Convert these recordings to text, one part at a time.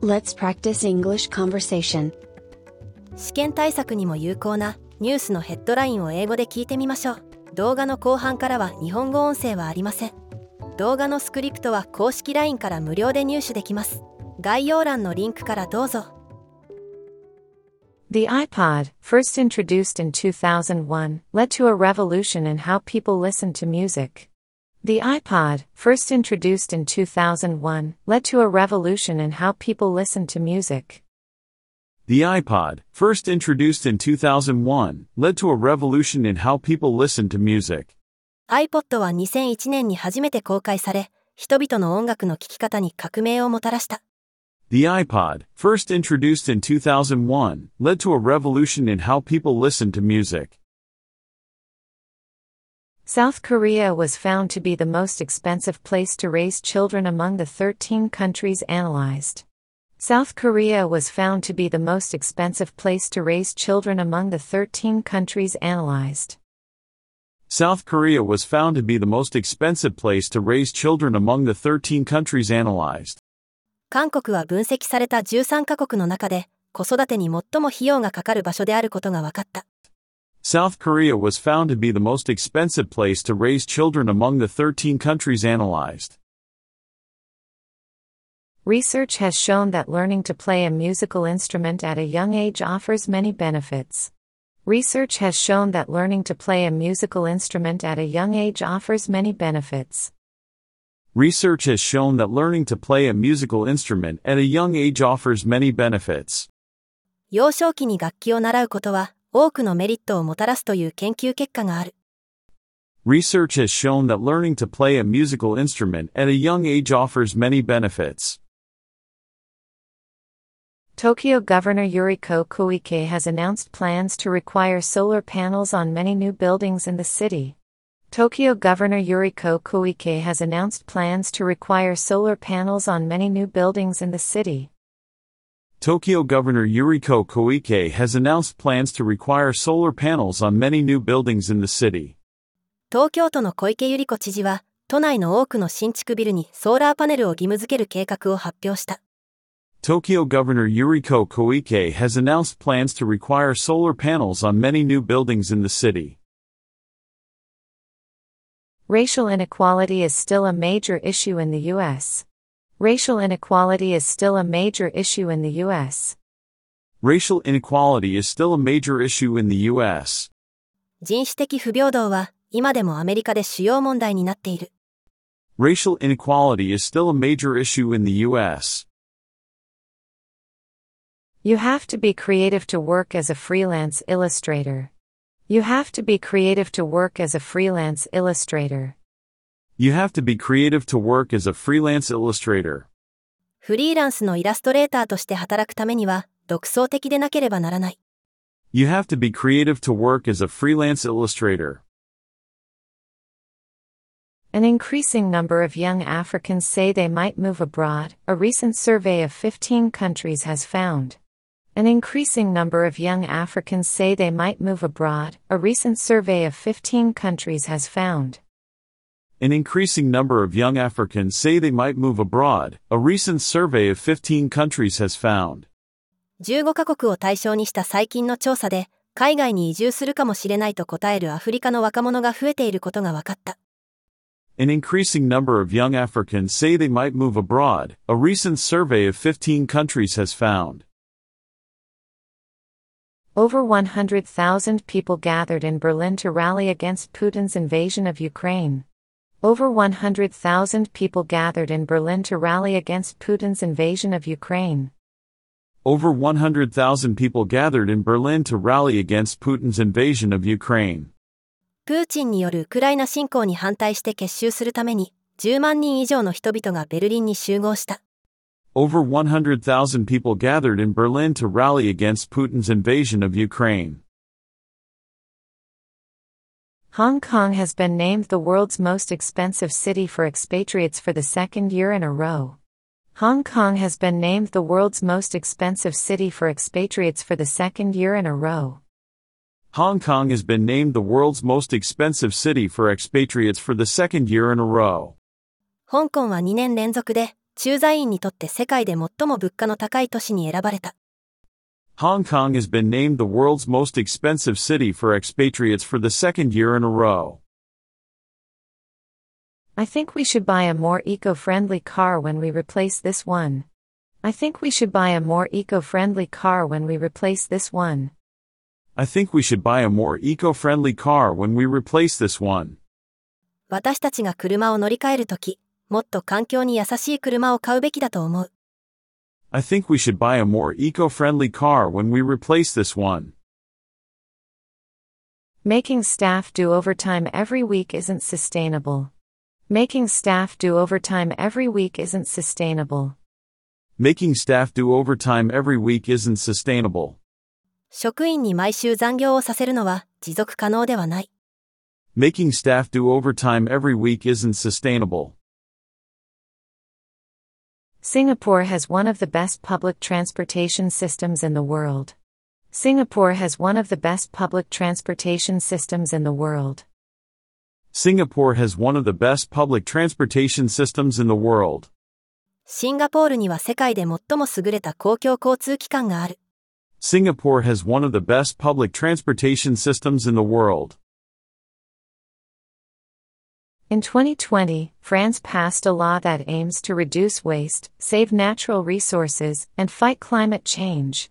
Let's practice English conversation. 試験対策にも有効なニュースのヘッドラインを英語で聞いてみましょう動画の後半からは日本語音声はありません動画のスクリプトは公式 LINE から無料で入手できます概要欄のリンクからどうぞ The iPod, first introduced in 2001, led to a revolution in how people listen to music. The iPod, first introduced in 2001, led to a revolution in how people listen to music. The iPod, first introduced in 2001, led to a revolution in how people listen to music. iPod は2001年に初めて公開され人々の音楽の聴き方に革命をもたらした The iPod, first introduced in 2001, led to a revolution in how people listen to music. South Korea was found to be the most expensive place to raise children among the 13 countries analyzed. South Korea was found to be the most expensive place to raise children among the 13 countries analyzed. South Korea was found to be the most expensive place to raise children among the 13 countries analyzed. 韓国は分析された13カ国の中で子育てに最も費用がかかる場所であることが分かった South Korea was found to be the most expensive place to raise children among the 13 countries analyzed. Research has shown that learning to play a musical instrument at a young age offers many benefits. Research has shown that learning to play a musical instrument at a young age offers many benefits. Research has shown that learning to play a musical instrument at a young age offers many benefits. 幼少期に楽器を習うことは 多くのメリットをもたらすという研究結果がある Research has shown that learning to play a musical instrument at a young age offers many benefits. Tokyo Governor Yuriko Koike has announced plans to require solar panels on many new buildings in the city. Tokyo Governor Yuriko Koike has announced plans to require solar panels on many new buildings in the city. Tokyo Governor Yuriko Koike has announced plans to require solar panels on many new buildings in the city. 東京都の小池百合子知事は都内の多くの新築ビルにソーラーパネルを義務付ける計画を発表した Tokyo Governor Yuriko Koike has announced plans to require solar panels on many new buildings in the city. Racial inequality is still a major issue in the U.S. Racial inequality is still a major issue in the U.S. Racial inequality is still a major issue in the U.S. 人種的不平等は今でもアメリカで主要問題になっている Racial inequality is still a major issue in the U.S. You have to be creative to work as a freelance illustrator. You have to be creative to work as a freelance illustrator. You have to be creative to work as a freelance illustrator. フリーランスのイラストレーターとして働くためには独創的でなければならない You have to be creative to work as a freelance illustrator. An increasing number of young Africans say they might move abroad, a recent survey of 15 countries has found. An increasing number of young Africans say they might move abroad, a recent survey of 15 countries has found. An increasing number of young Africans say they might move abroad, a recent survey of 15 countries has found. 15カ国を対象にした最近の調査で海外に移住するかもしれないと答えるアフリカの若者が増えていることが分かった An increasing number of young Africans say they might move abroad, a recent survey of 15 countries has found. Over 100,000 people gathered in Berlin to rally against Putin's invasion of Ukraine. Over 100,000 people gathered in Berlin to rally against Putin's invasion of Ukraine. Over 100,000 people gathered in Berlin to rally against Putin's invasion of Ukraine. プーチンによるウクライナ侵攻に反対して結集するために10万人以上の人々がベルリンに集合した Over 100,000 people gathered in Berlin to rally against Putin's invasion of Ukraine. Hong Kong has been named the world's most expensive city for expatriates for the second year in a row. Hong Kong has been named the world's most expensive city for expatriates for the second year in a row. Hong Kong has been named the world's most expensive city for expatriates for the second year in a row. 香港は2年連続で 駐在員にとって世界で最も物価の高い都市に選ばれた。 Hong Kong has been named the world's most expensive city for expatriates for the second year in a row. I think we should buy a more eco friendly car when we replace this one. I think we should buy a more eco friendly car when we replace this one. I think we should buy a more eco-friendly car when we replace this one. 私たちが車を乗り換えるとき、もっと環境に優しい車を買うべきだと思う。 I think we should buy a more eco-friendly car when we replace this one. Making staff do overtime every week isn't sustainable. Making staff do overtime every week isn't sustainable. Making staff do overtime every week isn't sustainable. 職員に毎週残業をさせるのは持続可能ではない。 Making staff do overtime every week isn't sustainable. Singapore has one of the best public transportation systems in the world. Singapore has one of the best public transportation systems in the world. Singapore has one of the best public transportation systems in the world. シンガポールには世界で最も優れた公共交通機関がある。 Singapore has one of the best public transportation systems in the world. In 2020, France passed a law that aims to reduce waste, save natural resources, and fight climate change.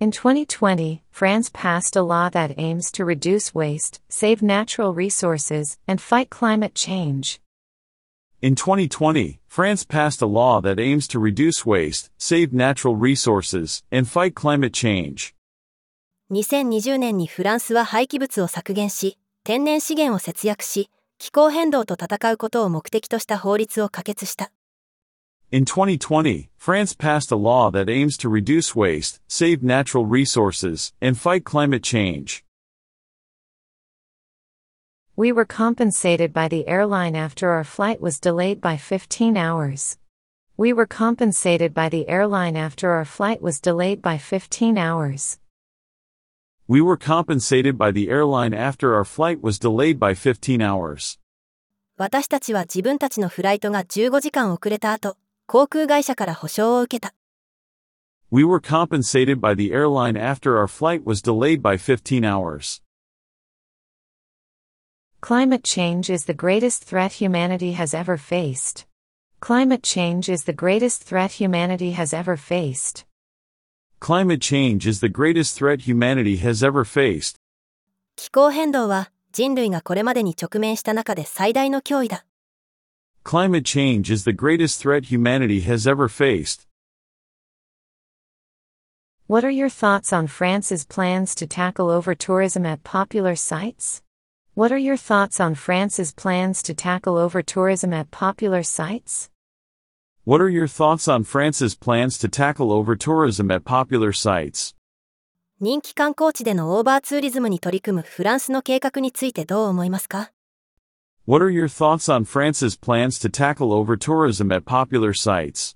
In 2020, France passed a law that aims to reduce waste, save natural resources, and fight climate change. In 2020, France passed a law that aims to reduce waste, save natural resources, and fight climate change. 2020年にフランスは廃棄物を削減し、天然資源を節約し、 気候変動と戦うことを目的とした法律を可決した。 In 2020, France passed a law that aims to reduce waste, save natural resources, and fight climate change. We were compensated by the airline after our flight was delayed by 15 hours. We were compensated by the airline after our flight was delayed by 15 hours. We were compensated by the airline after our flight was delayed by 15 hours. 私たちは自分たちのフライトが15時間遅れた後、航空会社から保証を受けた。 We were compensated by the airline after our flight was delayed by 15 hours. Climate change is the greatest threat humanity has ever faced. Climate change is the greatest threat humanity has ever faced. Climate change is the greatest threat humanity has ever faced. 気候変動は人類がこれまでに直面した中で最大の脅威だ。 Climate change is the greatest threat humanity has ever faced. What are your thoughts on France's plans to tackle over tourism at popular sites? What are your thoughts on France's plans to tackle over tourism at popular sites? What are your thoughts on France's plans to tackle over tourism at popular sites? 人気観光地でのオーバーツーリズムに取り組むフランスの計画についてどう思いますか What are your thoughts on France's plans to tackle over tourism at popular sites?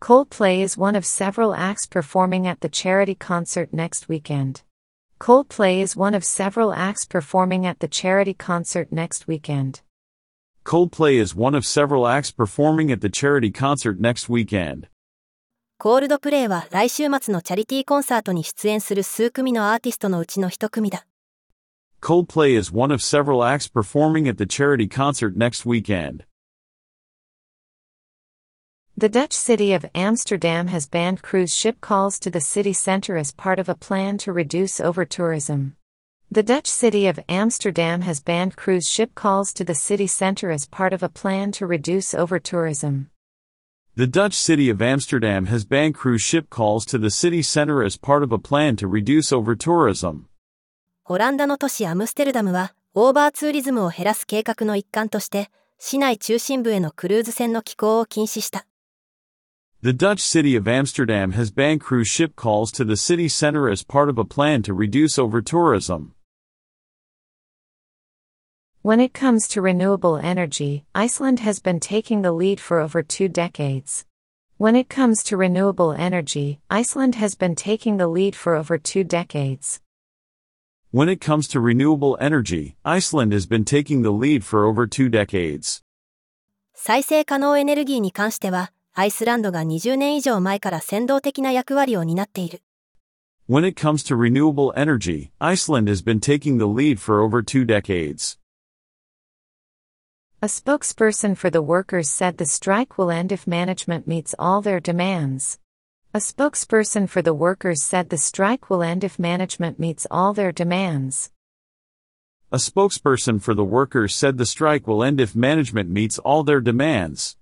Coldplay is one of several acts performing at the charity concert next weekend. Coldplay is one of several acts performing at the charity concert next weekend. Coldplay is one of several acts performing at the charity concert next weekend. コールドプレイは来週末のチャリティーコンサートに出演する数組のアーティストのうちの一組だ。 Coldplay is one of several acts performing at the charity concert next weekend. The Dutch city of Amsterdam has banned cruise ship calls to the city centre as part of a plan to reduce overtourism. The Dutch city of Amsterdam has banned cruise ship calls to the city centre as part of a plan to reduce overtourism. The Dutch city of Amsterdam has banned cruise ship calls to the city center as part of a plan to reduce overtourism. オランダの都市アムステルダムは、オーバーツーリズムを減らす計画の一環として、市内中心部へのクルーズ船の寄港を禁止した。 The Dutch city of Amsterdam has banned cruise ship calls to the city center as part of a plan to reduce overtourism. When it comes to renewable energy, Iceland has been taking the lead for over two decades. When it comes to renewable energy, Iceland has been taking the lead for over two decades. When it comes to renewable energy, Iceland has been taking the lead for over two decades. 再生可能エネルギーに関しては、アイスランドが20年以上前から先導的な役割を担っている。When it comes to renewable energy, Iceland has been taking the lead for over two decades. A spokesperson for the workers said the strike will end if management meets all their demands. A spokesperson for the workers said the strike will end if management meets all their demands. A spokesperson for the workers said the strike will end if management meets all their demands.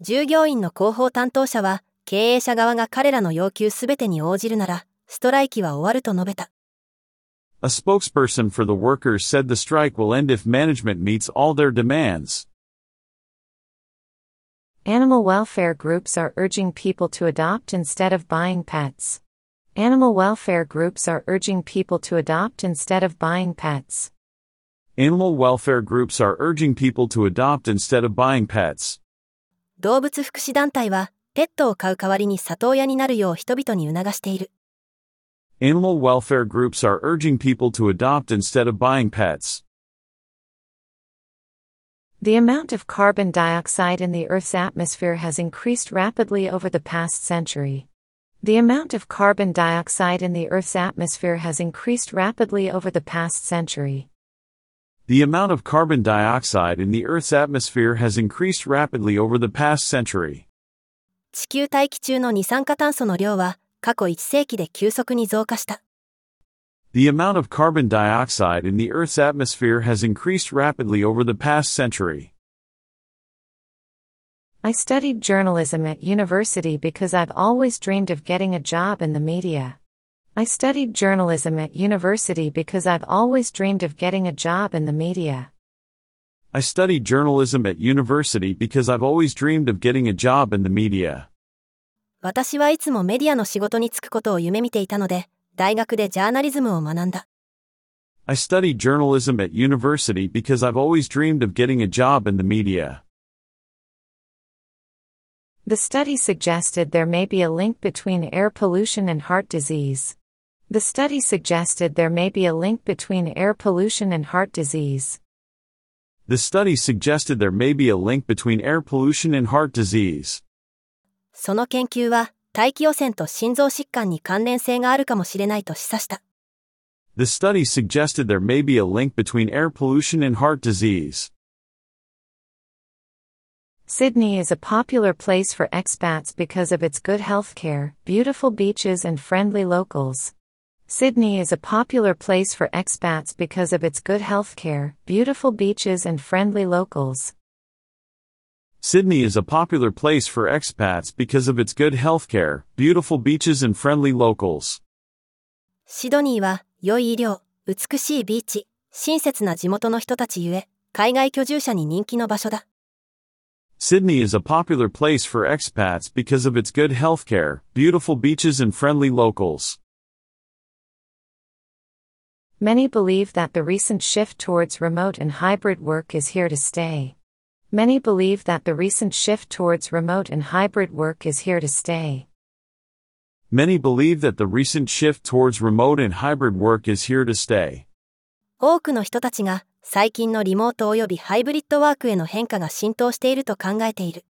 従業員の広報担当者は、経営者側が彼らの要求すべてに応じるなら、ストライキは終わると述べた。 A spokesperson for the workers said the strike will end if management meets all their demands. Animal welfare groups are urging people to adopt instead of buying pets. Animal welfare groups are urging people to adopt instead of buying pets. Animal welfare groups are urging people to adopt instead of buying pets. 動物福祉団体は、ペットを飼う代わりに里親になるよう人々に促している。 Animal welfare groups are urging people to adopt instead of buying pets. The amount of carbon dioxide in the Earth's atmosphere has increased rapidly over the past century. The amount of carbon dioxide in the Earth's atmosphere has increased rapidly over the past century. The amount of carbon dioxide in the Earth's atmosphere has increased rapidly over the past century. 地球大気中の二酸化炭素の量は、 過去1世紀で急速に増加した。 The amount of carbon dioxide in the Earth's atmosphere has increased rapidly over the past century. I studied journalism at university because I've always dreamed of getting a job in the media. I studied journalism at university because I've always dreamed of getting a job in the media. I studied journalism at university because I've always dreamed of getting a job in the media. 私はいつもメディアの仕事に就くことを夢見ていたので、大学でジャーナリズムを学んだ。 I studied journalism at university because I've always dreamed of getting a job in the media. The study suggested there may be a link between air pollution and heart disease. The study suggested there may be a link between air pollution and heart disease. The study suggested there may be a link between air pollution and heart disease. その研究は、大気汚染と心臓疾患に関連性があるかもしれないと示唆した。 The study suggested there may be a link between air pollution and heart disease. Sydney is a popular place for expats because of its good healthcare, beautiful beaches, and friendly locals. Sydney is a popular place for expats because of its good healthcare, beautiful beaches, and friendly locals. Sydney is a popular place for expats because of its good healthcare, beautiful beaches, and friendly locals. シドニーは、良い医療、美しいビーチ、親切な地元の人たちゆえ、海外居住者に人気の場所だ。 Sydney is a popular place for expats because of its good healthcare, beautiful beaches, and friendly locals. Many believe that the recent shift towards remote and hybrid work is here to stay. Many believe that the recent shift towards remote and hybrid work is here to stay. Many believe that the recent shift towards remote and hybrid work is here to stay. 多くの人たちが、最近のリモート及びハイブリッドワークへの変化が浸透していると考えている。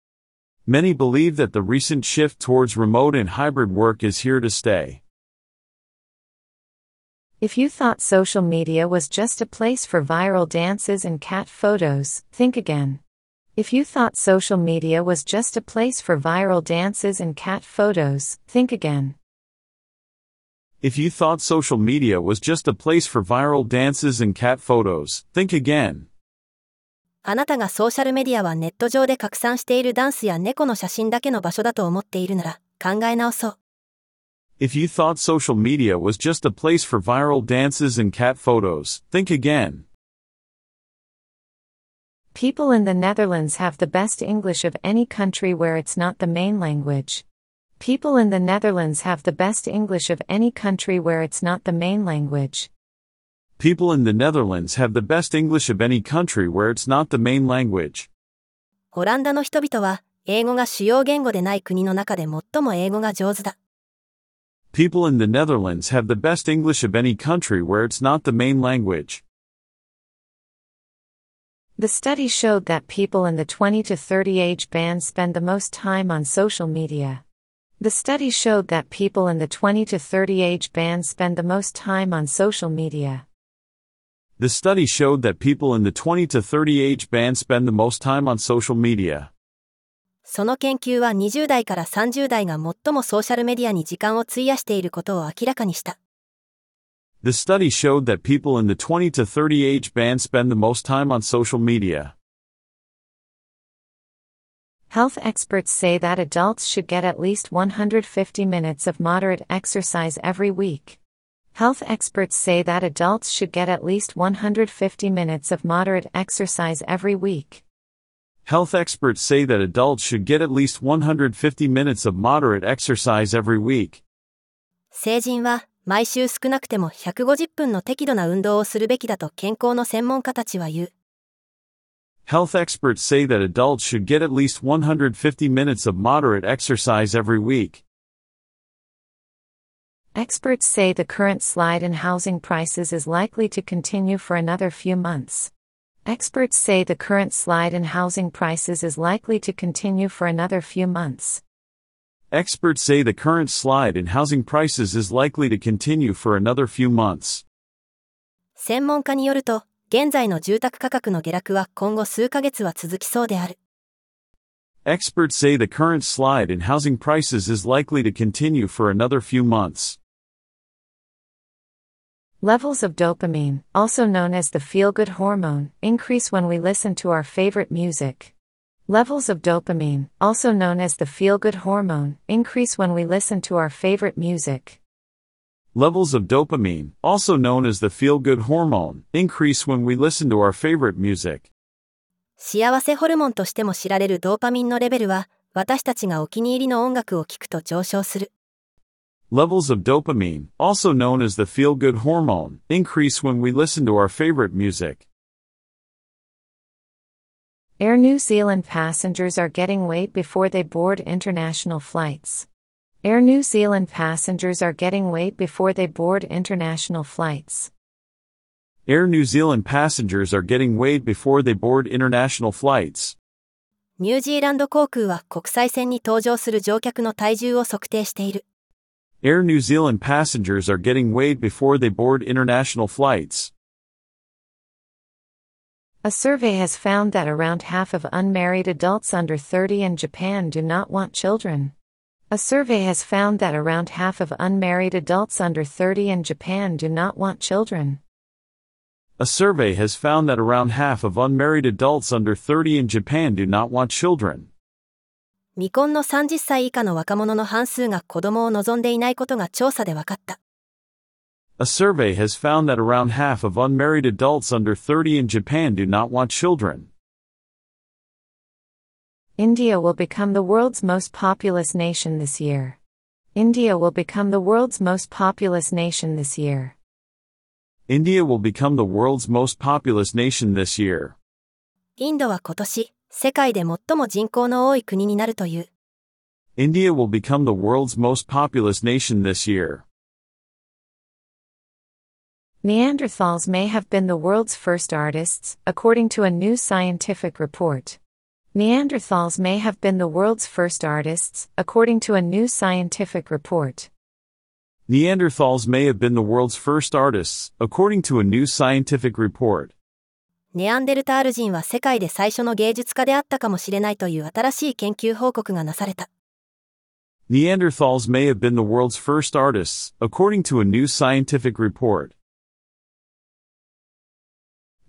Many believe that the recent shift towards remote and hybrid work is here to stay. If you thought social media was just a place for viral dances and cat photos, think again. If you thought social media was just a place for viral dances and cat photos, think again. If you thought social media was just a place for viral dances and cat photos, think again. あなたがソーシャルメディアはネット上で拡散しているダンスや猫の写真だけの場所だと思っているなら、考え直そう。 If you thought social media was just a place for viral dances and cat photos, think again. People in the Netherlands have the best English of any country where it's not the main language. People in the Netherlands have the best English of any country where it's not the main language. People in the Netherlands have the best English of any country where it's not the main language. オランダの人々は、英語が主要言語でない国の中で最も英語が上手だ。 People in the Netherlands have the best English of any country where it's not the main language. The study showed that people in the 20 to 30 age band spend the most time on social media. The study showed that people in the 20 to 30 age band spend the most time on social media. The study showed that people in the 20 to 30 age band spend the most time on social media. その研究は20代から30代が最もソーシャルメディアに時間を費やしていることを明らかにした。The study showed that people in the 20 to 30 age band spend the most time on social media. Health experts say that adults should get at least 150 minutes of moderate exercise every week. Health experts say that adults should get at least 150 minutes of moderate exercise every week. Health experts say that adults should get at least 150 minutes of moderate exercise every week. 成人は 毎週少なくても150分の適度な運動をするべきだと健康の専門家たちは言う。 Health experts say that adults should get at least 150 minutes of moderate exercise every week. Experts say the current slide in housing prices is likely to continue for another few months. Experts say the current slide in housing prices is likely to continue for another few months. Experts say the current slide in housing prices is likely to continue for another few months. 専門家によると、現在の住宅価格の下落は今後数ヶ月は続きそうである。 Experts say the current slide in housing prices is likely to continue for another few months. Levels of dopamine, also known as the feel good hormone, increase when we listen to our favorite music. Levels of dopamine, also known as the feel good hormone, increase when we listen to our favorite music. Levels of dopamine, also known as the feel good hormone, increase when we listen to our favorite music. 幸せホルモンとしても知られるドーパミンのレベルは、私たちがお気に入りの音楽を聴くと上昇する。 Levels of dopamine, also known as the feel good hormone, increase when we listen to our favorite music. Air New Zealand passengers are getting weighed before they board international flights. Air New Zealand passengers are getting weighed before they board international flights. Air New Zealand passengers are getting weighed before they board international flights. ニュージーランド航空は国際線に搭乗する乗客の体重を測定している。 Air New Zealand passengers are getting weighed before they board international flights. A survey has found that around half of unmarried adults under 30 in Japan do not want children. A survey has found that around half of unmarried adults under 30 in Japan do not want children. A survey has found that around half of unmarried adults under 30 in Japan do not want children. 未婚の30歳以下の若者の半数が子供を望んでいないことが調査で分かった。 A survey has found that around half of unmarried adults under 30 in Japan do not want children. India will become the world's most populous nation this year. India will become the world's most populous nation this year. India will become the world's most populous nation this year. インドは今年、世界で最も人口の多い国になるという。 India will become the world's most populous nation this year. Neanderthals may have been the world's first artists, according to a new scientific report. Neanderthals may have been the world's first artists, according to a new scientific report. Neanderthals may have been the world's first artists, according to a new scientific report. ネアンデルタール人は世界で最初の芸術家であったかもしれないという新しい研究報告がなされた。 Neanderthals may have been the world's first artists, according to a new scientific report.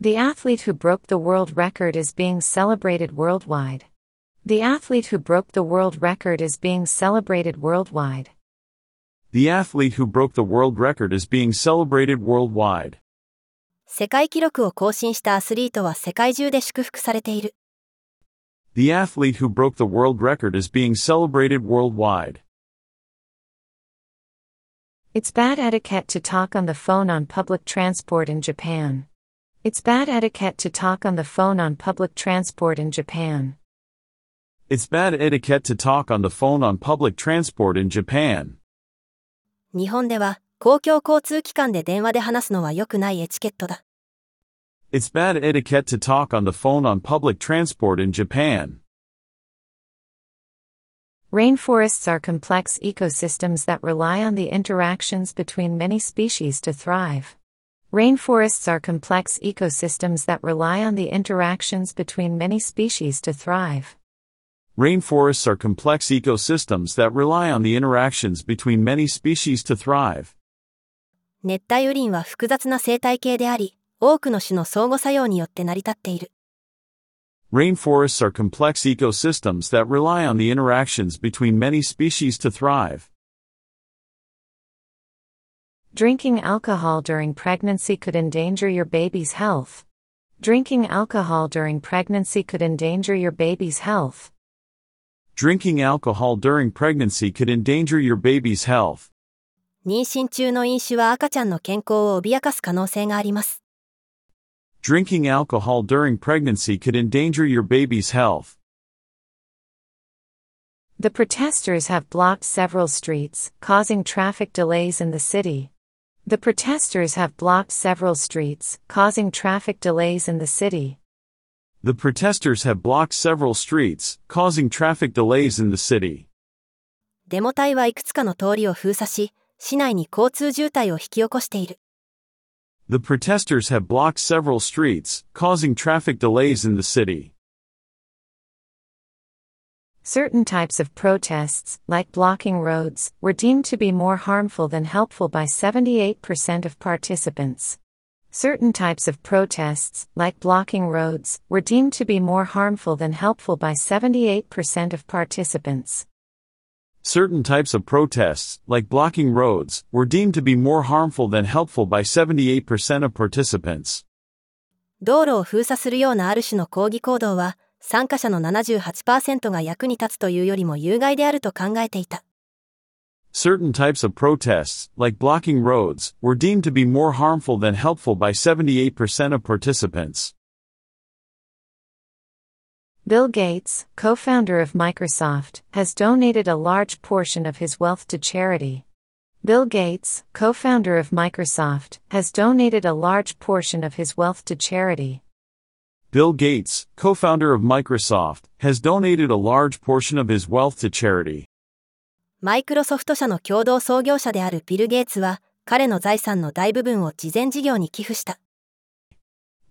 The athlete who broke the world record is being celebrated worldwide. The athlete who broke the world record is being celebrated worldwide. The athlete who broke the world record is being celebrated worldwide. 世界記録を更新したアスリートは世界中で祝福されている。 The athlete who broke the world record is being celebrated worldwide. It's bad etiquette to talk on the phone on public transport in Japan. It's bad etiquette to talk on the phone on public transport in Japan. It's bad etiquette to talk on the phone on public transport in Japan. 日本では公共交通機関で電話で話すのは良くないエチケットだ。 It's bad etiquette to talk on the phone on public transport in Japan. Rainforests are complex ecosystems that rely on the interactions between many species to thrive. Rainforests are complex ecosystems that rely on the interactions between many species to thrive. Rainforests are complex ecosystems that rely on the interactions between many species to thrive. 熱帯雨林は複雑な生態系であり、多くの種の相互作用によって成り立っている。 Rainforests are complex ecosystems that rely on the interactions between many species to thrive. Drinking alcohol during pregnancy could endanger your baby's health. Drinking alcohol during pregnancy could endanger your baby's health. Drinking alcohol during pregnancy could endanger your baby's health. 妊娠中の飲酒は赤ちゃんの健康を脅かす可能性があります。 Drinking alcohol during pregnancy could endanger your baby's health. The protesters have blocked several streets, causing traffic delays in the city. The protesters have blocked several streets, causing traffic delays in the city. The protesters have blocked several streets, causing traffic delays in the city. デモ隊はいくつかの通りを封鎖し、市内に交通渋滞を引き起こしている。 The protesters have blocked several streets, causing traffic delays in the city. Certain types of protests, like blocking roads, were deemed to be more harmful than helpful by 78% of participants. Certain types of protests, like blocking roads, were deemed to be more harmful than helpful by 78% of participants. Certain types of protests, like blocking roads, were deemed to be more harmful than helpful by 78% of participants. 道路を封鎖するようなある種の抗議行動は、 参加者の78%が役に立つというよりも有害であると考えていた。 Certain types of protests, like blocking roads, were deemed to be more harmful than helpful by 78% of participants. Bill Gates, co founder of Microsoft, has donated a large portion of his wealth to charity. Bill Gates, co founder of Microsoft, has donated a large portion of his wealth to charity. Bill Gates, co-founder of Microsoft, has donated a large portion of his wealth to charity. マイクロソフト社の共同創業者であるビル・ゲイツは、彼の財産の大部分を慈善事業に寄付した。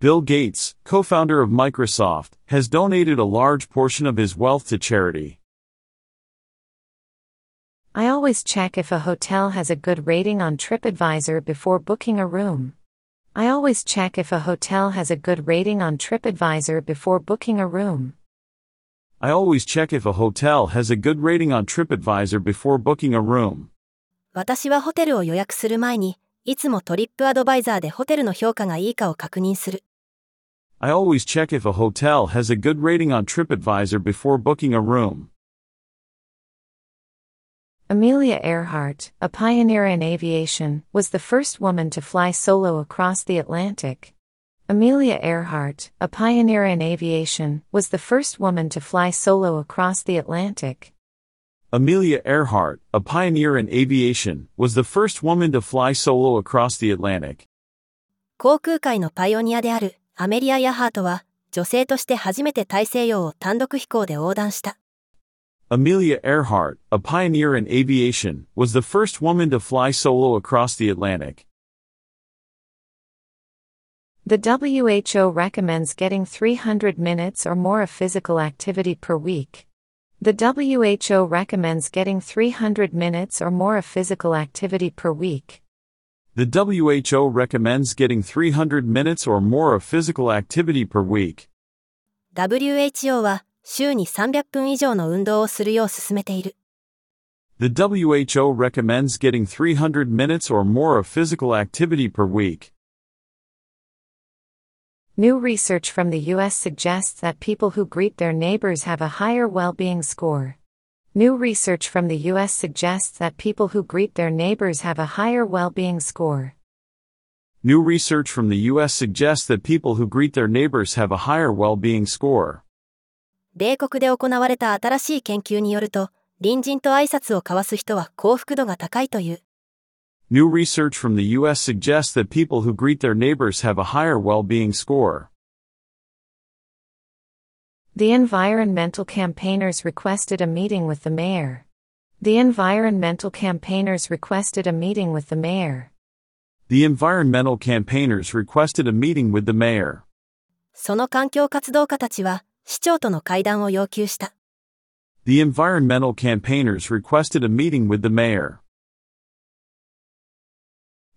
Bill Gates, co-founder of Microsoft, has donated a large portion of his wealth to charity. I always check if a hotel has a good rating on TripAdvisor before booking a room. I always check if a hotel has a good rating on TripAdvisor before booking a room. I always check if a hotel has a good rating on TripAdvisor before booking a room. 私はホテルを予約する前に、いつもトリップアドバイザーでホテルの評価がいいかを確認する。 I always check if a hotel has a good rating on TripAdvisor before booking a room. Amelia Earhart, a pioneer in aviation, was the first woman to fly solo across the Atlantic. Amelia Earhart, a pioneer in aviation, was the first woman to fly solo across the Atlantic. Amelia Earhart, a pioneer in aviation, was the first woman to fly solo across the Atlantic. 航空界のパイオニアであるアメリア・ヤハートは、女性として初めて大西洋を単独飛行で横断した。 Amelia Earhart, a pioneer in aviation, was the first woman to fly solo across the Atlantic. The WHO recommends getting 300 minutes or more of physical activity per week. The WHO recommends getting 300 minutes or more of physical activity per week. The WHO recommends getting 300 minutes or more of physical activity per week. WHO は、週に300分以上の運動をするよう勧めている。 The WHO recommends getting 300 minutes or more of physical activity per week. New research from the US suggests that people who greet their neighbors have a higher well being score. New research from the US suggests that people who greet their neighbors have a higher well being score. New research from the US suggests that people who greet their neighbors have a higher well-being score. 米国で行われた新しい研究によると、隣人と挨拶を交わす人は幸福度が高いという。New research from the U.S. suggests that people who greet their neighbors have a higher well-being score. The environmental campaigners requested a meeting with the mayor. The environmental campaigners requested a meeting with the mayor. The environmental campaigners requested a meeting with the mayor. その環境活動家たちは、市長との会談を要求した。 The environmental campaigners requested a meeting with the mayor.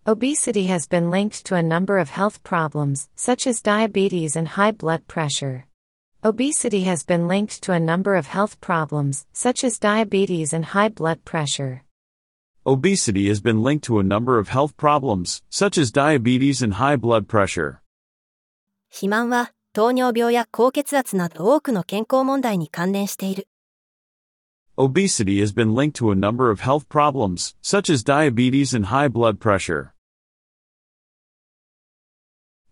Obesity has been linked to a number of health problems, such as diabetes and high blood pressure. Obesity has been linked to a number of health problems, such as diabetes and high blood pressure. Obesity has been linked to a number of health problems, such as diabetes and high blood pressure. 肥満は、 糖尿病や高血圧など多くの健康問題に関連している。 Obesity has been linked to a number of health problems, such as diabetes and high blood pressure.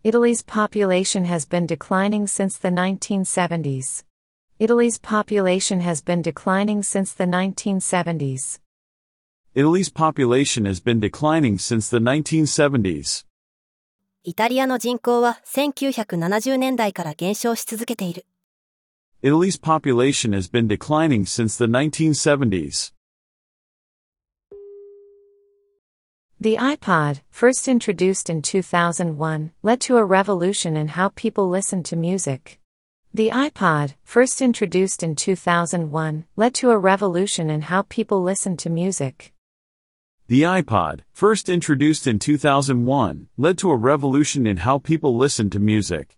Italy's population has been declining since the 1970s. Italy's population has been declining since the 1970s. Italy's population has been declining since the 1970s. イタリアの人口は1970年代から減少し続けている。 Italy's population has been declining since the 1970s. The iPod, first introduced in 2001, led to a revolution in how people listen to music. The iPod, first introduced in 2001, led to a revolution in how people listen to music. The iPod, first introduced in 2001, led to a revolution in how people listen to music.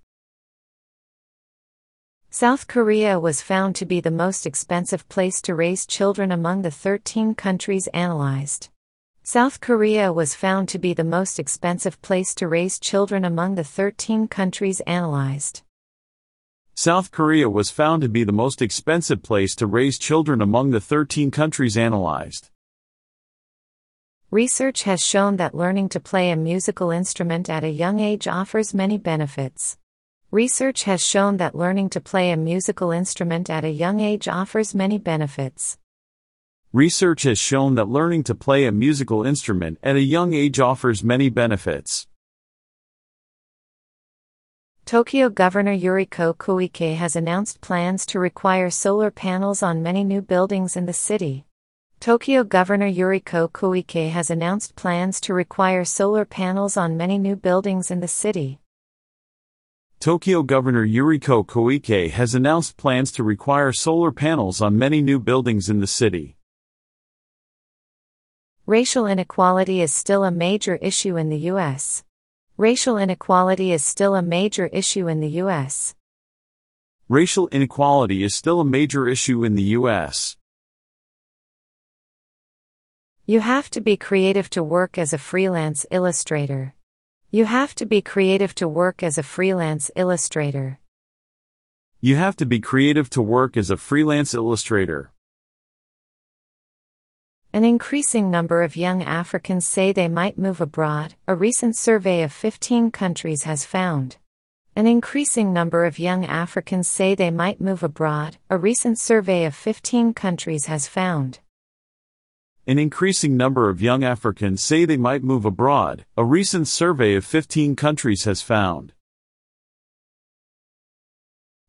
South Korea was found to be the most expensive place to raise children among the 13 countries analyzed. South Korea was found to be the most expensive place to raise children among the 13 countries analyzed. South Korea was found to be the most expensive place to raise children among the 13 countries analyzed. Research has shown that learning to play a musical instrument at a young age offers many benefits. Research has shown that learning to play a musical instrument at a young age offers many benefits. Research has shown that learning to play a musical instrument at a young age offers many benefits. Tokyo Governor Yuriko Koike has announced plans to require solar panels on many new buildings in the city. Tokyo Governor Yuriko Koike has announced plans to require solar panels on many new buildings in the city. Tokyo Governor Yuriko Koike has announced plans to require solar panels on many new buildings in the city. Racial inequality is still a major issue in the U.S. Racial inequality is still a major issue in the U.S. Racial inequality is still a major issue in the U.S. You have to be creative to work as a freelance illustrator. You have to be creative to work as a freelance illustrator. You have to be creative to work as a freelance illustrator. An increasing number of young Africans say they might move abroad, a recent survey of 15 countries has found. An increasing number of young Africans say they might move abroad, a recent survey of 15 countries has found. An increasing number of young Africans say they might move abroad, a recent survey of 15 countries has found.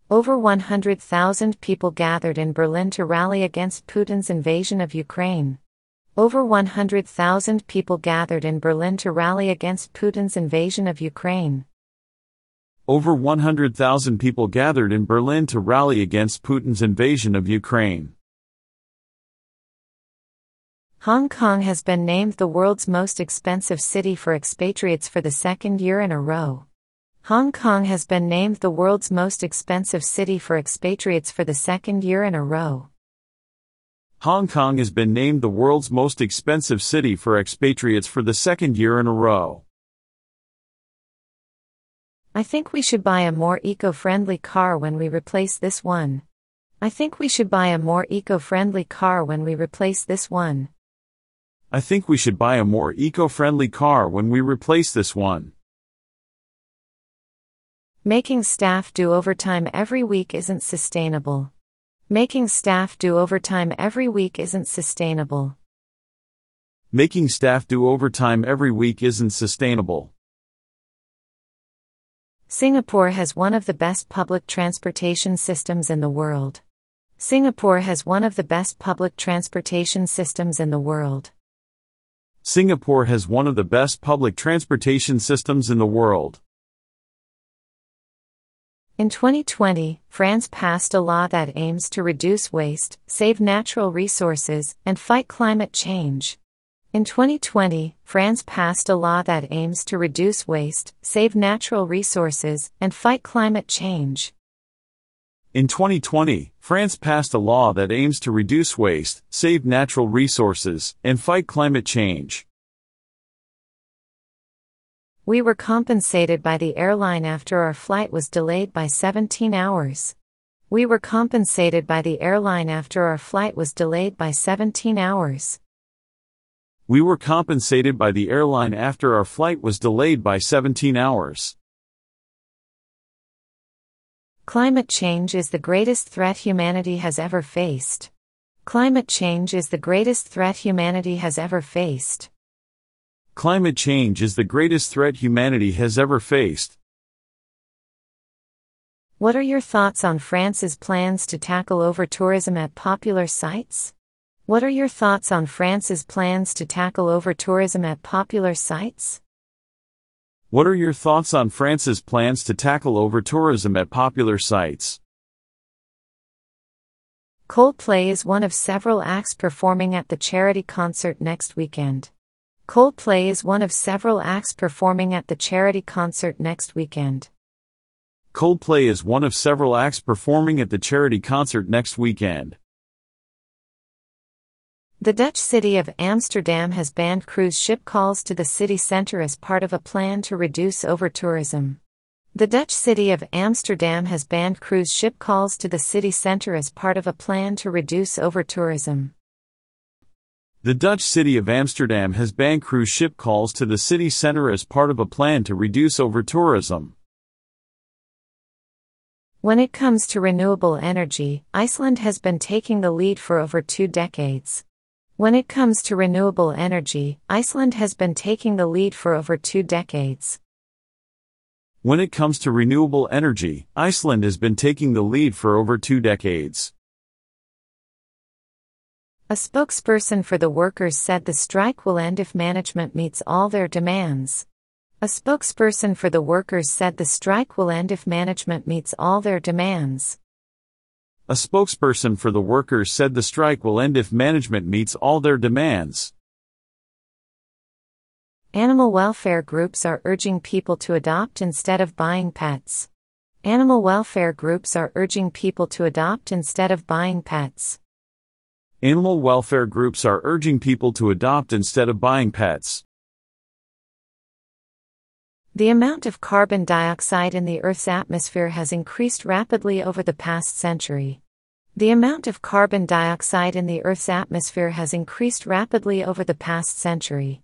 Over 100,000 people gathered in Berlin to rally against Putin's invasion of Ukraine. Over 100,000 people gathered in Berlin to rally against Putin's invasion of Ukraine. Over 100,000 people gathered in Berlin to rally against Putin's invasion of Ukraine. Hong Kong has been named the world's most expensive city for expatriates for the second year in a row. Hong Kong has been named the world's most expensive city for expatriates for the second year in a row. Hong Kong has been named the world's most expensive city for expatriates for the second year in a row. I think we should buy a more eco friendly car when we replace this one. I think we should buy a more eco friendly car when we replace this one. I think we should buy a more eco friendly car when we replace this one. Making staff do overtime every week isn't sustainable. Making staff do overtime every week isn't sustainable. Making staff do overtime every week isn't sustainable. Singapore has one of the best public transportation systems in the world. Singapore has one of the best public transportation systems in the world. Singapore has one of the best public transportation systems in the world. In 2020, France passed a law that aims to reduce waste, save natural resources, and fight climate change. In 2020, France passed a law that aims to reduce waste, save natural resources, and fight climate change. In 2020, France passed a law that aims to reduce waste, save natural resources, and fight climate change. We were compensated by the airline after our flight was delayed by 17 hours. We were compensated by the airline after our flight was delayed by 17 hours. We were compensated by the airline after our flight was delayed by 17 hours. Climate change is the greatest threat humanity has ever faced. Climate change is the greatest threat humanity has ever faced. Climate change is the greatest threat humanity has ever faced. What are your thoughts on France's plans to tackle over tourism at popular sites? What are your thoughts on France's plans to tackle over tourism at popular sites? What are your thoughts on France's plans to tackle over tourism at popular sites? Coldplay is one of several acts performing at the charity concert next weekend. Coldplay is one of several acts performing at the charity concert next weekend. Coldplay is one of several acts performing at the charity concert next weekend. The Dutch city of Amsterdam has banned cruise ship calls to the city centre as part of a plan to reduce overtourism. The Dutch city of Amsterdam has banned cruise ship calls to the city centre as part of a plan to reduce overtourism. The Dutch city of Amsterdam has banned cruise ship calls to the city center as part of a plan to reduce overtourism. When it comes to renewable energy, Iceland has been taking the lead for over two decades. When it comes to renewable energy, Iceland has been taking the lead for over two decades. When it comes to renewable energy, Iceland has been taking the lead for over two decades. A spokesperson for the workers said the strike will end if management meets all their demands. A spokesperson for the workers said the strike will end if management meets all their demands. A spokesperson for the workers said the strike will end if management meets all their demands. Animal welfare groups are urging people to adopt instead of buying pets. Animal welfare groups are urging people to adopt instead of buying pets. Animal welfare groups are urging people to adopt instead of buying pets. The amount of carbon dioxide in the Earth's atmosphere has increased rapidly over the past century. The amount of carbon dioxide in the Earth's atmosphere has increased rapidly over the past century.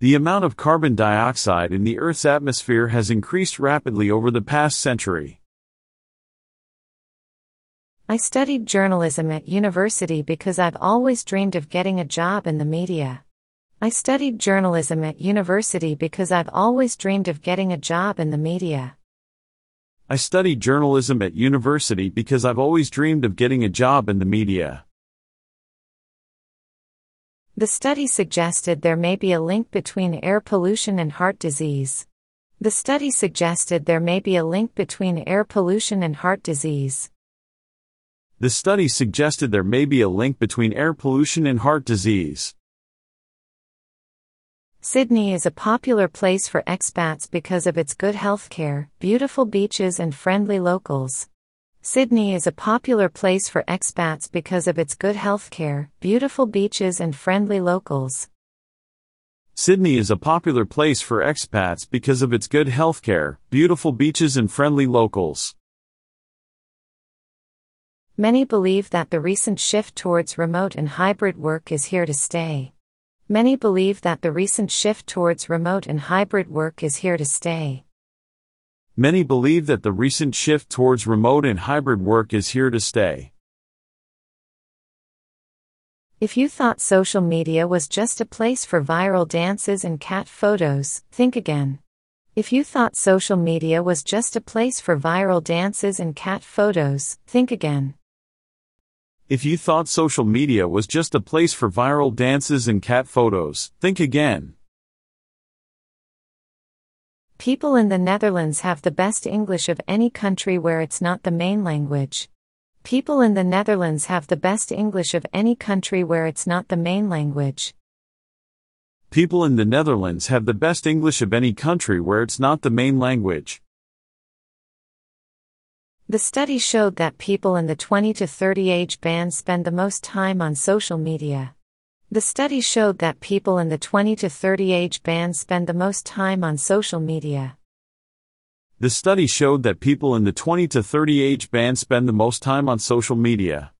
The amount of carbon dioxide in the Earth's atmosphere has increased rapidly over the past century. I studied journalism at university because I've always dreamed of getting a job in the media. I studied journalism at university because I've always dreamed of getting a job in the media. I studied journalism at university because I've always dreamed of getting a job in the media. The study suggested there may be a link between air pollution and heart disease. The study suggested there may be a link between air pollution and heart disease. The study suggested there may be a link between air pollution and heart disease. Sydney is a popular place for expats because of its good healthcare, beautiful beaches, and friendly locals. Sydney is a popular place for expats because of its good healthcare, beautiful beaches, and friendly locals. Sydney is a popular place for expats because of its good healthcare, beautiful beaches, and friendly locals. Many believe that the recent shift towards remote and hybrid work is here to stay. Many believe that the recent shift towards remote and hybrid work is here to stay. Many believe that the recent shift towards remote and hybrid work is here to stay. If you thought social media was just a place for viral dances and cat photos, think again. If you thought social media was just a place for viral dances and cat photos, think again. If you thought social media was just a place for viral dances and cat photos, think again. People in the Netherlands have the best English of any country where it's not the main language. People in the Netherlands have the best English of any country where it's not the main language. People in the Netherlands have the best English of any country where it's not the main language. The study showed that people in the 20 to 30 age band spend the most time on social media. The study showed that people in the 20 to 30 age band spend the most time on social media. The study showed that people in the 20 to 30 age band spend the most time on social media.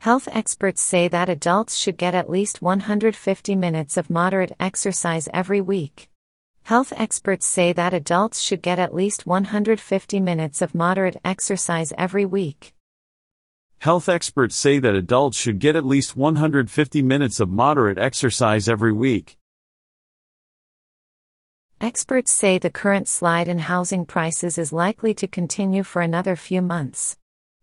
Health experts say that adults should get at least 150 minutes of moderate exercise every week. Health experts say that adults should get at least 150 minutes of moderate exercise every week. Health experts say that adults should get at least 150 minutes of moderate exercise every week. Experts say the current slide in housing prices is likely to continue for another few months.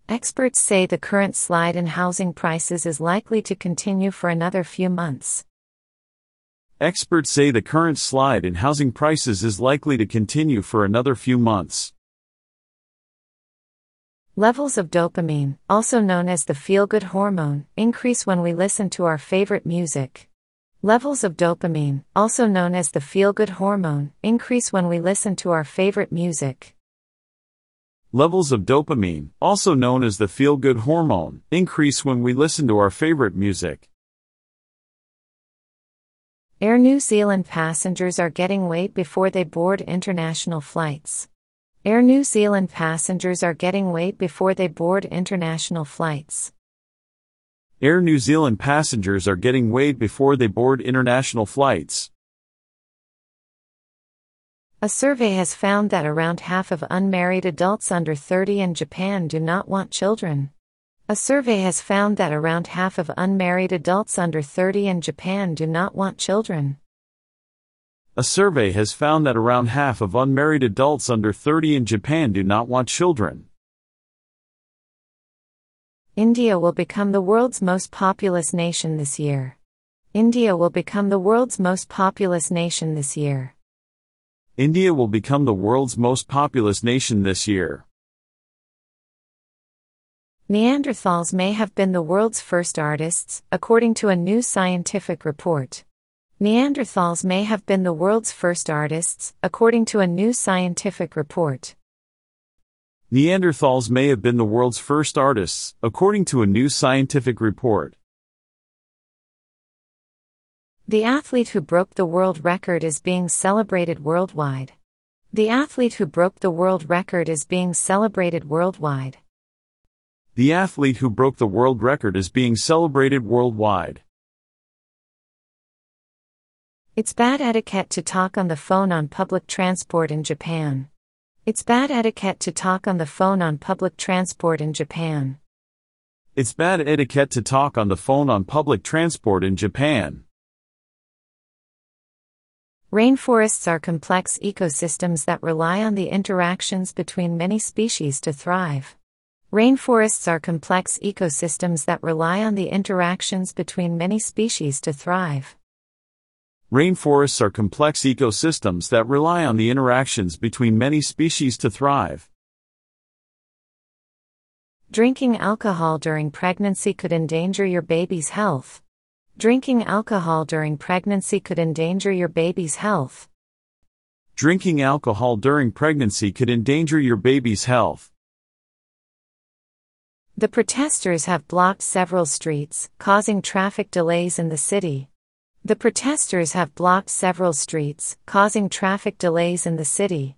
Experts say the current slide in housing prices is likely to continue for another few months. Experts say the current slide in housing prices is likely to continue for another few months. Levels of dopamine, also known as the feel good hormone, increase when we listen to our favorite music. Levels of dopamine, also known as the feel good hormone, increase when we listen to our favorite music. Levels of dopamine, also known as the feel good hormone, increase when we listen to our favorite music. Air New Zealand passengers are getting weight before they board international flights. Air New Zealand passengers are getting weight before they board international flights. Air New Zealand passengers are getting weighed before they board international flights. A survey has found that around half of unmarried adults under 30 in Japan do not want children. A survey has found that around half of unmarried adults under 30 in Japan do not want children. A survey has found that around half of unmarried adults under 30 in Japan do not want children. India will become the world's most populous nation this year. India will become the world's most populous nation this year. India will become the world's most populous nation this year. Neanderthals may have been the world's first artists, according to a new scientific report. Neanderthals may have been the world's first artists, according to a new scientific report. Neanderthals may have been the world's first artists, according to a new scientific report. The athlete who broke the world record is being celebrated worldwide. The athlete who broke the world record is being celebrated worldwide. The athlete who broke the world record is being celebrated worldwide. It's bad etiquette to talk on the phone on public transport in Japan. It's bad etiquette to talk on the phone on public transport in Japan. It's bad etiquette to talk on the phone on public transport in Japan. Rainforests are complex ecosystems that rely on the interactions between many species to thrive. Rainforests are complex ecosystems that rely on the interactions between many species to thrive. Rainforests are complex ecosystems that rely on the interactions between many species to thrive. Drinking alcohol during pregnancy could endanger your baby's health. Drinking alcohol during pregnancy could endanger your baby's health. Drinking alcohol during pregnancy could endanger your baby's health. The protesters have blocked several streets, causing traffic delays in the city. The protesters have blocked several streets, causing traffic delays in the city.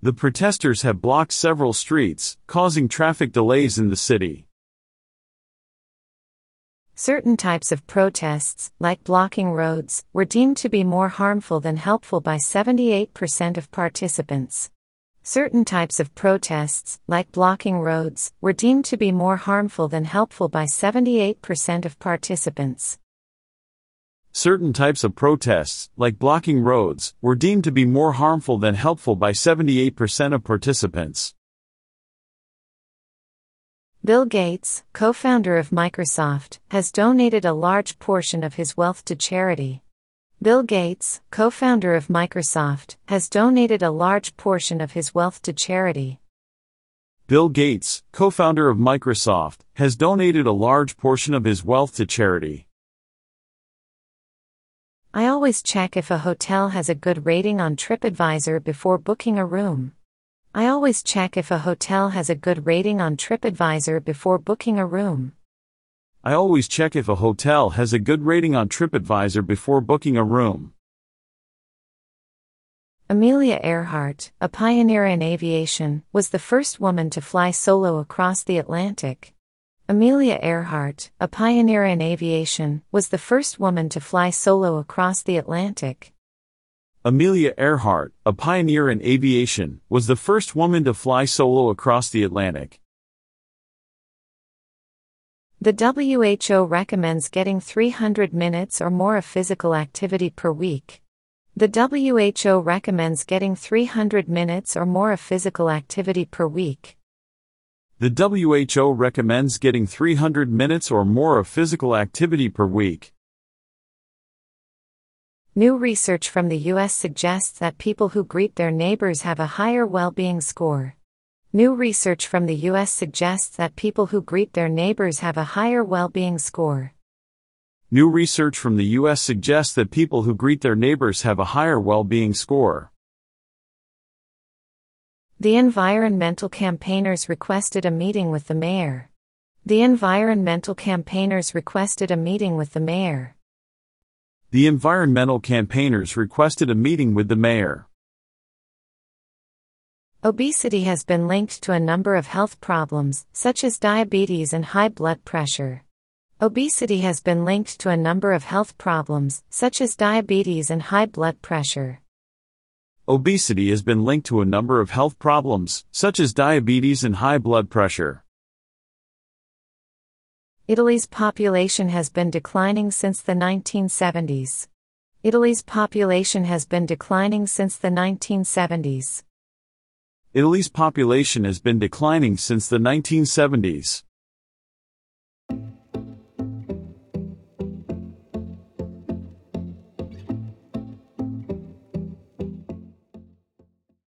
The protesters have blocked several streets, causing traffic delays in the city. Certain types of protests, like blocking roads, were deemed to be more harmful than helpful by 78% of participants. Certain types of protests, like blocking roads, were deemed to be more harmful than helpful by 78% of participants. Certain types of protests, like blocking roads, were deemed to be more harmful than helpful by 78% of participants. Bill Gates, co founder of Microsoft, has donated a large portion of his wealth to charity. Bill Gates, co founder of Microsoft, has donated a large portion of his wealth to charity. Bill Gates, co founder of Microsoft, has donated a large portion of his wealth to charity. I always check if a hotel has a good rating on TripAdvisor before booking a room. I always check if a hotel has a good rating on TripAdvisor before booking a room. I always check if a hotel has a good rating on TripAdvisor before booking a room. Amelia Earhart, a pioneer in aviation, was the first woman to fly solo across the Atlantic. Amelia Earhart, a pioneer in aviation, was the first woman to fly solo across the Atlantic. Amelia Earhart, a pioneer in aviation, was the first woman to fly solo across the Atlantic. The WHO recommends getting 300 minutes or more of physical activity per week. The WHO recommends getting 300 minutes or more of physical activity per week. The WHO recommends getting 300 minutes or more of physical activity per week. New research from the US suggests that people who greet their neighbors have a higher well being score. New research from the US suggests that people who greet their neighbors have a higher well being score. New research from the US suggests that people who greet their neighbors have a higher well being score. The environmental campaigners requested a meeting with the mayor. The environmental campaigners requested a meeting with the mayor. The environmental campaigners requested a meeting with the mayor. Obesity has been linked to a number of health problems, such as diabetes and high blood pressure. Obesity has been linked to a number of health problems, such as diabetes and high blood pressure. Obesity has been linked to a number of health problems, such as diabetes and high blood pressure. Italy's population has been declining since the 1970s. Italy's population has been declining since the 1970s. Italy's population has been declining since the 1970s.